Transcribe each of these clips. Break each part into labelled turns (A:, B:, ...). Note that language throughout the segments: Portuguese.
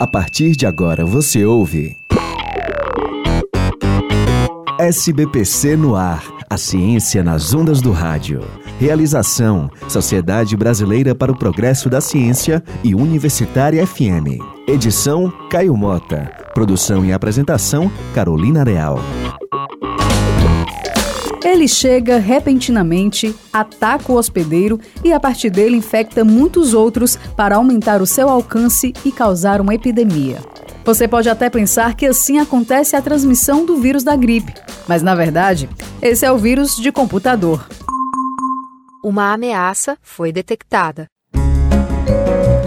A: A partir de agora você ouve. SBPC no ar. A ciência nas ondas do rádio. Realização: Sociedade Brasileira para o Progresso da Ciência e Universitária FM. Edição: Caio Mota. Produção e apresentação: Carolina Real.
B: Ele chega repentinamente, ataca o hospedeiro e a partir dele infecta muitos outros para aumentar o seu alcance e causar uma epidemia. Você pode até pensar que assim acontece a transmissão do vírus da gripe, mas na verdade, esse é o vírus de computador.
C: Uma ameaça foi detectada.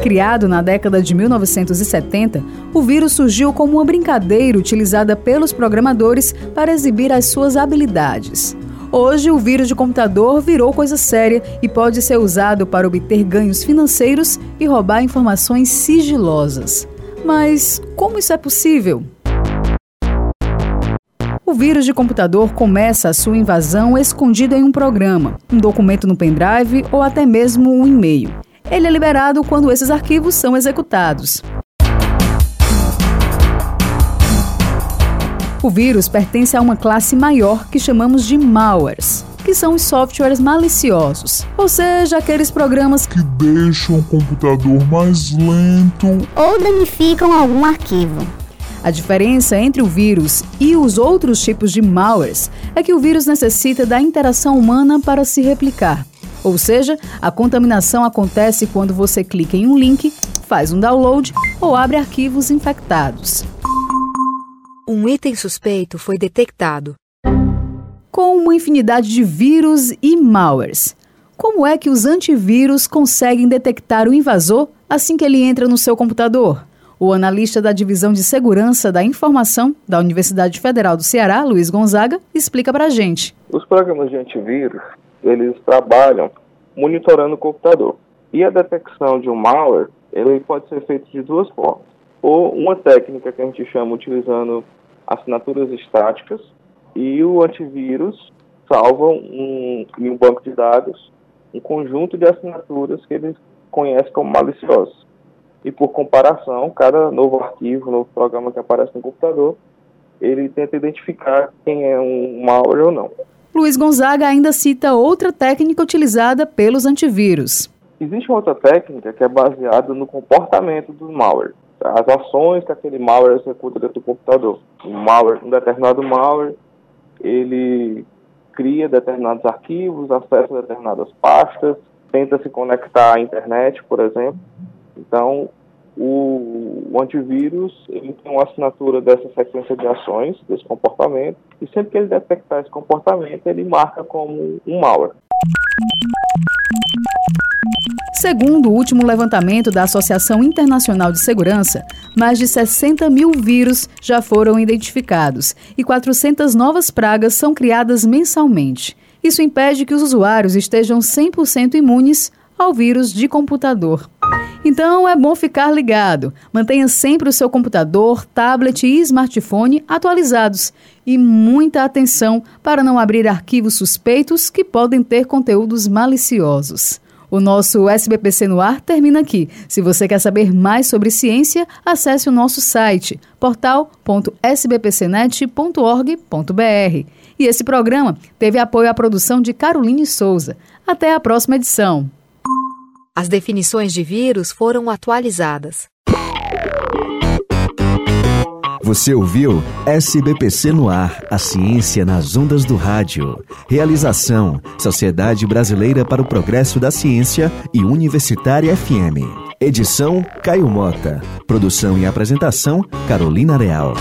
B: Criado na década de 1970, o vírus surgiu como uma brincadeira utilizada pelos programadores para exibir as suas habilidades. Hoje, o vírus de computador virou coisa séria e pode ser usado para obter ganhos financeiros e roubar informações sigilosas. Mas como isso é possível? O vírus de computador começa a sua invasão escondido em um programa, um documento no pendrive ou até mesmo um e-mail. Ele é liberado quando esses arquivos são executados. O vírus pertence a uma classe maior que chamamos de malwares, que são os softwares maliciosos, ou seja, aqueles programas
D: que deixam o computador mais lento
E: ou danificam algum arquivo.
B: A diferença entre o vírus e os outros tipos de malwares é que o vírus necessita da interação humana para se replicar. Ou seja, a contaminação acontece quando você clica em um link, faz um download ou abre arquivos infectados
C: um item suspeito foi detectado.
B: Com uma infinidade de vírus e malwares, como é que os antivírus conseguem detectar o invasor assim que ele entra no seu computador? O analista da Divisão de Segurança da Informação da Universidade Federal do Ceará, Luiz Gonzaga, explica para a gente.
F: Os programas de antivírus, eles trabalham monitorando o computador. E a detecção de um malware, ele pode ser feita de duas formas. Ou uma técnica que a gente chama utilizando assinaturas estáticas e o antivírus salva um, em um banco de dados um conjunto de assinaturas que eles conhecem como maliciosos. E por comparação, cada novo arquivo, novo programa que aparece no computador, ele tenta identificar quem é um malware ou não.
B: Luiz Gonzaga ainda cita outra técnica utilizada pelos antivírus.
F: Existe uma outra técnica que é baseada no comportamento do malware as ações que aquele malware executa dentro do computador. Um, malware, um determinado malware, ele cria determinados arquivos, acessa determinadas pastas, tenta se conectar à internet, por exemplo. Então, o, o, antivírus ele tem uma assinatura dessa sequência de ações, desse comportamento, e sempre que ele detectar esse comportamento, ele marca como um malware.
B: Segundo o último levantamento da Associação Internacional de Segurança, mais de 60 mil vírus já foram identificados e 400 novas pragas são criadas mensalmente. Isso impede que os usuários estejam 100% imunes ao vírus de computador. Então é bom ficar ligado. Mantenha sempre o seu computador, tablet e smartphone atualizados e muita atenção para não abrir arquivos suspeitos que podem ter conteúdos maliciosos. O nosso SBPC no ar termina aqui. Se você quer saber mais sobre ciência, acesse o nosso site portal.sbpcnet.org.br. E esse programa teve apoio à produção de Caroline Souza. Até a próxima edição.
C: As definições de vírus foram atualizadas.
A: Você ouviu SBPC no ar, a ciência nas ondas do rádio. Realização: Sociedade Brasileira para o Progresso da Ciência e Universitária FM. Edição: Caio Mota. Produção e apresentação: Carolina Real.